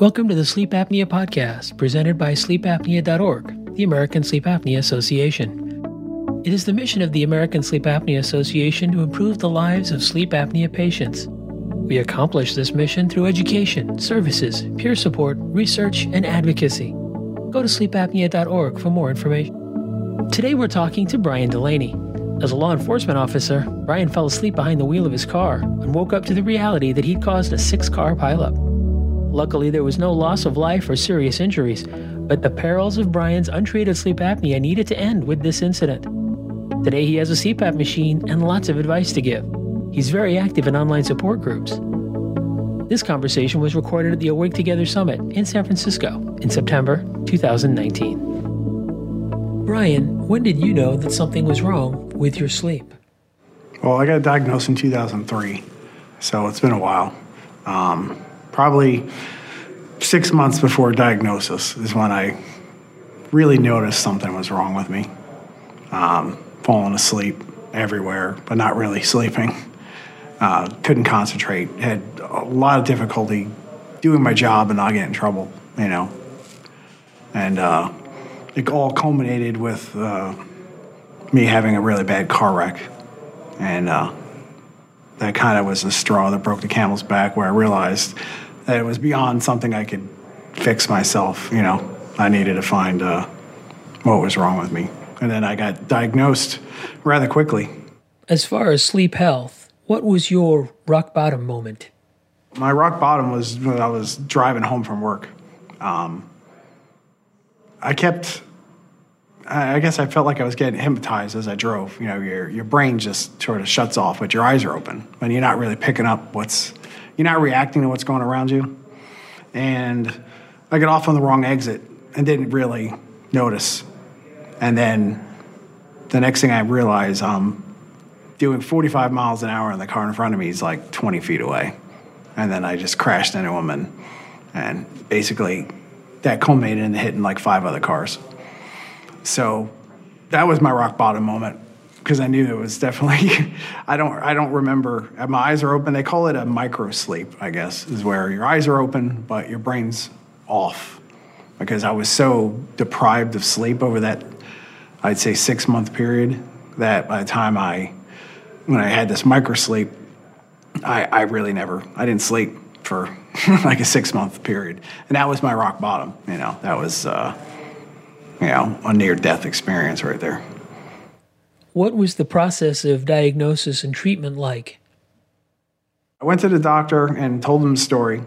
Welcome to the Sleep Apnea Podcast, presented by sleepapnea.org, the American Sleep Apnea Association. It is the mission of the American Sleep Apnea Association to improve the lives of sleep apnea patients. We accomplish this mission through education, services, peer support, research, and advocacy. Go to sleepapnea.org for more information. Today we're talking to Brian Delaney. As a law enforcement officer, Brian fell asleep behind the wheel of his car and woke up to the reality that he'd caused a six car pileup. Luckily, there was no loss of life or serious injuries, but the perils of Brian's untreated sleep apnea needed to end with this incident. Today, he has a CPAP machine and lots of advice to give. He's very active in online support groups. This conversation was recorded at the Awake Together Summit in San Francisco in September 2019. Brian, when did you know that something was wrong with your sleep? Well, I got diagnosed in 2003, so it's been a while. Um, probably six months before diagnosis is when I really noticed something was wrong with me. Um, falling asleep everywhere, but not really sleeping. Uh, couldn't concentrate. Had a lot of difficulty doing my job and not getting in trouble, you know. And uh, it all culminated with uh, me having a really bad car wreck. And uh, that kind of was the straw that broke the camel's back where I realized that it was beyond something I could fix myself. You know, I needed to find uh, what was wrong with me. And then I got diagnosed rather quickly. As far as sleep health, what was your rock bottom moment? My rock bottom was when I was driving home from work. Um, I kept I guess I felt like I was getting hypnotized as I drove. You know, your your brain just sort of shuts off, but your eyes are open, and you're not really picking up what's, you're not reacting to what's going around you. And I got off on the wrong exit and didn't really notice. And then the next thing I realize, I'm doing 45 miles an hour, and the car in front of me is like 20 feet away. And then I just crashed into him, and and basically that culminated in hitting like five other cars. So that was my rock bottom moment because I knew it was definitely. I don't. I don't remember. My eyes are open. They call it a micro sleep. I guess is where your eyes are open but your brain's off because I was so deprived of sleep over that. I'd say six month period that by the time I, when I had this micro sleep, I, I really never. I didn't sleep for like a six month period, and that was my rock bottom. You know, that was. Uh, you know, a near death experience right there. What was the process of diagnosis and treatment like? I went to the doctor and told him the story.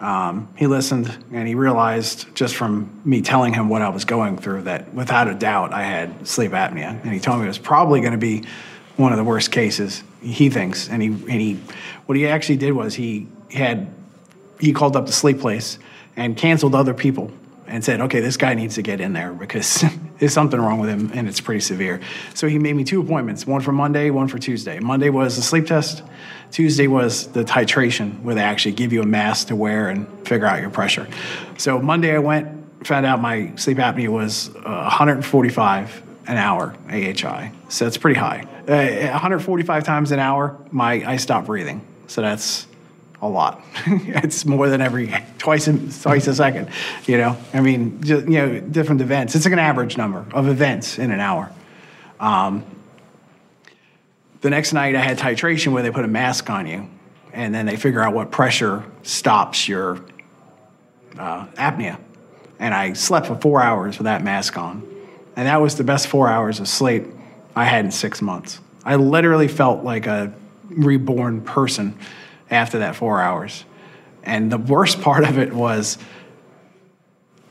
Um, he listened and he realized just from me telling him what I was going through that without a doubt I had sleep apnea. And he told me it was probably going to be one of the worst cases, he thinks. And he, and he, what he actually did was he had, he called up the sleep place and canceled other people and said, okay, this guy needs to get in there because there's something wrong with him and it's pretty severe. So he made me two appointments, one for Monday, one for Tuesday. Monday was the sleep test, Tuesday was the titration where they actually give you a mask to wear and figure out your pressure. So Monday I went, found out my sleep apnea was uh, 145 an hour AHI. So that's pretty high. Uh, 145 times an hour, my I stopped breathing. So that's a lot. it's more than every twice a, twice a second. You know, I mean, just, you know, different events. It's like an average number of events in an hour. Um, the next night, I had titration where they put a mask on you, and then they figure out what pressure stops your uh, apnea. And I slept for four hours with that mask on, and that was the best four hours of sleep I had in six months. I literally felt like a reborn person after that four hours. And the worst part of it was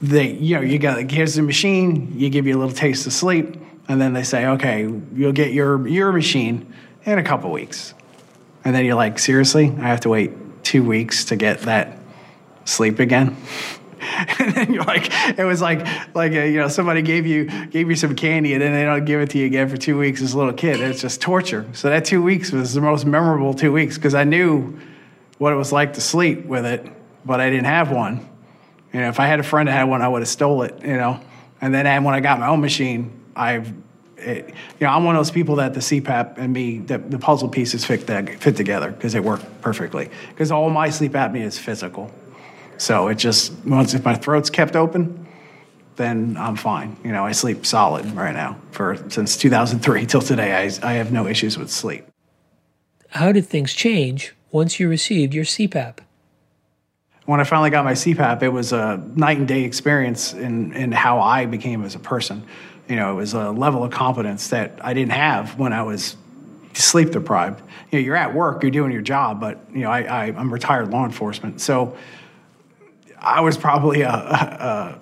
they, you know, you got here's the machine, you give you a little taste of sleep, and then they say, okay, you'll get your your machine in a couple weeks. And then you're like, seriously, I have to wait two weeks to get that sleep again. and then you're like, it was like, like a, uh, you know, somebody gave you gave you some candy, and then they don't give it to you again for two weeks as a little kid. It's just torture. So that two weeks was the most memorable two weeks because I knew what it was like to sleep with it, but I didn't have one. You know, if I had a friend that had one, I would have stole it. You know, and then when I got my own machine, I've it, you know, I'm one of those people that the CPAP and me, the, the puzzle pieces fit, fit together because they work perfectly. Because all my sleep apnea is physical. So it just once if my throat's kept open, then I'm fine. You know, I sleep solid right now for since 2003 till today. I I have no issues with sleep. How did things change once you received your CPAP? When I finally got my CPAP, it was a night and day experience in, in how I became as a person. You know, it was a level of competence that I didn't have when I was sleep deprived. You know, you're at work, you're doing your job, but you know, I, I am retired law enforcement, so I was probably a, a,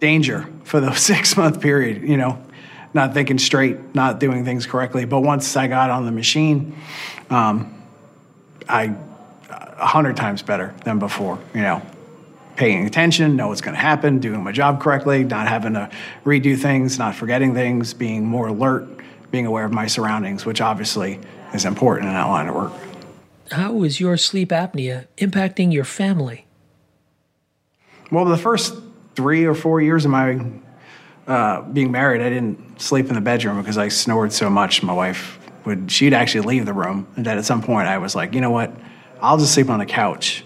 danger for the six month period. You know, not thinking straight, not doing things correctly. But once I got on the machine, um, I a hundred times better than before. You know, paying attention, know what's going to happen, doing my job correctly, not having to redo things, not forgetting things, being more alert, being aware of my surroundings, which obviously is important in that line of work. How is your sleep apnea impacting your family? Well, the first three or four years of my uh, being married, I didn't sleep in the bedroom because I snored so much. My wife would, she'd actually leave the room. And then at some point, I was like, you know what? I'll just sleep on the couch.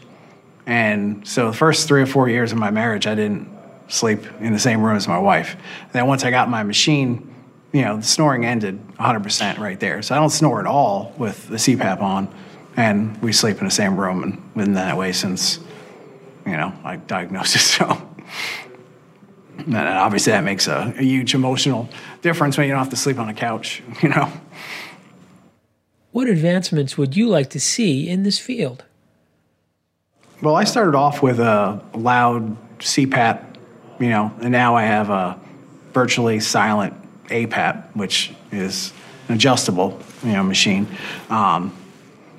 And so the first three or four years of my marriage, I didn't sleep in the same room as my wife. And then once I got my machine, you know, the snoring ended 100% right there. So I don't snore at all with the CPAP on. And we sleep in the same room and been that way since, you know, like diagnosis. So and obviously that makes a, a huge emotional difference when you don't have to sleep on a couch, you know. What advancements would you like to see in this field? Well, I started off with a loud CPAP, you know, and now I have a virtually silent APAP, which is an adjustable, you know, machine. Um,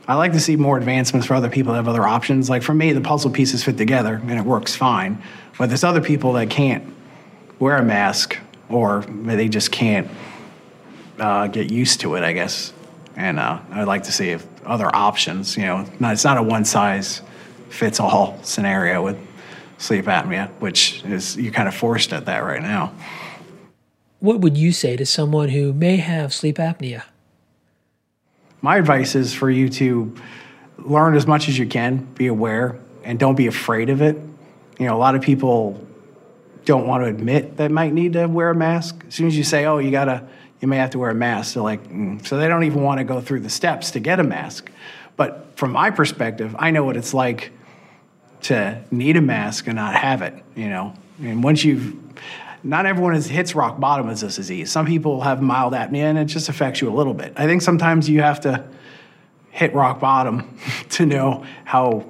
I like to see more advancements for other people that have other options. Like for me, the puzzle pieces fit together and it works fine. But there's other people that can't wear a mask or they just can't uh, get used to it, I guess. And uh, I'd like to see if other options, you know, it's not a one size fits all scenario with sleep apnea, which is you're kind of forced at that right now. What would you say to someone who may have sleep apnea? My advice is for you to learn as much as you can, be aware, and don't be afraid of it. You know, a lot of people don't want to admit they might need to wear a mask. As soon as you say, "Oh, you gotta," you may have to wear a mask. They're like, mm. so they don't even want to go through the steps to get a mask. But from my perspective, I know what it's like to need a mask and not have it. You know, and once you've not everyone is, hits rock bottom with this disease. Some people have mild apnea and it just affects you a little bit. I think sometimes you have to hit rock bottom to know how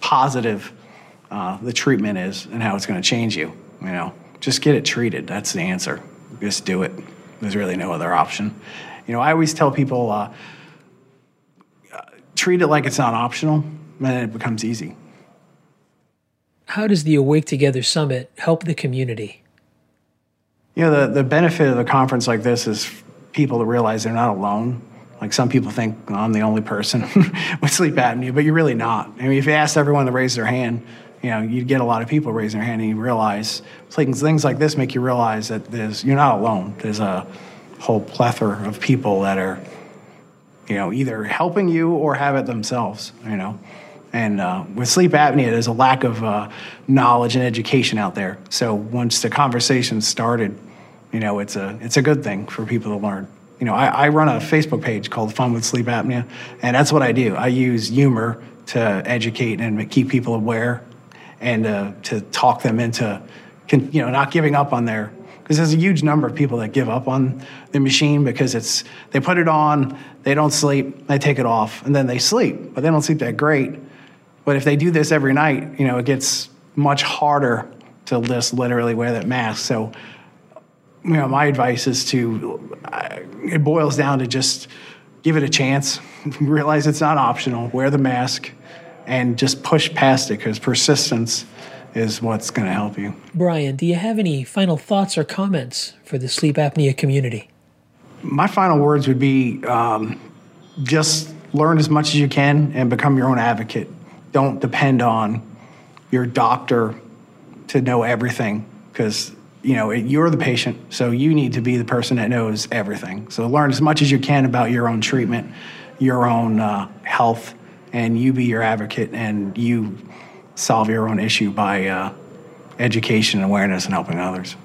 positive uh, the treatment is and how it's going to change you. You know, just get it treated. That's the answer. Just do it. There's really no other option. You know, I always tell people uh, treat it like it's not optional, and then it becomes easy. How does the Awake Together Summit help the community? You know, the, the benefit of a conference like this is people to realize they're not alone. Like some people think I'm the only person with sleep apnea, but you're really not. I mean, if you asked everyone to raise their hand, you know, you'd get a lot of people raising their hand and you realize things, things like this make you realize that there's, you're not alone. There's a whole plethora of people that are, you know, either helping you or have it themselves, you know. And uh, with sleep apnea, there's a lack of uh, knowledge and education out there. So once the conversation started, you know, it's a, it's a good thing for people to learn. You know, I, I run a Facebook page called Fun with Sleep Apnea, and that's what I do. I use humor to educate and keep people aware and uh, to talk them into, you know, not giving up on their because there's a huge number of people that give up on the machine because it's they put it on, they don't sleep, they take it off, and then they sleep, but they don't sleep that great. But if they do this every night, you know, it gets much harder to just literally wear that mask. So, you know, my advice is to uh, it boils down to just give it a chance, realize it's not optional, wear the mask, and just push past it because persistence is what's going to help you. Brian, do you have any final thoughts or comments for the sleep apnea community? My final words would be um, just learn as much as you can and become your own advocate. Don't depend on your doctor to know everything because you know you're the patient so you need to be the person that knows everything so learn as much as you can about your own treatment your own uh, health and you be your advocate and you solve your own issue by uh, education, awareness, and helping others.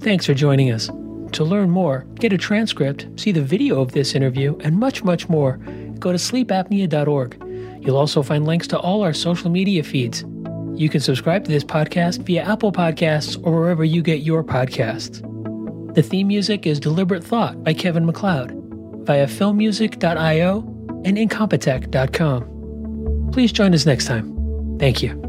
Thanks for joining us. To learn more, get a transcript, see the video of this interview, and much, much more, go to sleepapnea.org. You'll also find links to all our social media feeds. You can subscribe to this podcast via Apple Podcasts or wherever you get your podcasts. The theme music is Deliberate Thought by Kevin MacLeod via filmmusic.io and incompetech.com. Please join us next time. Thank you.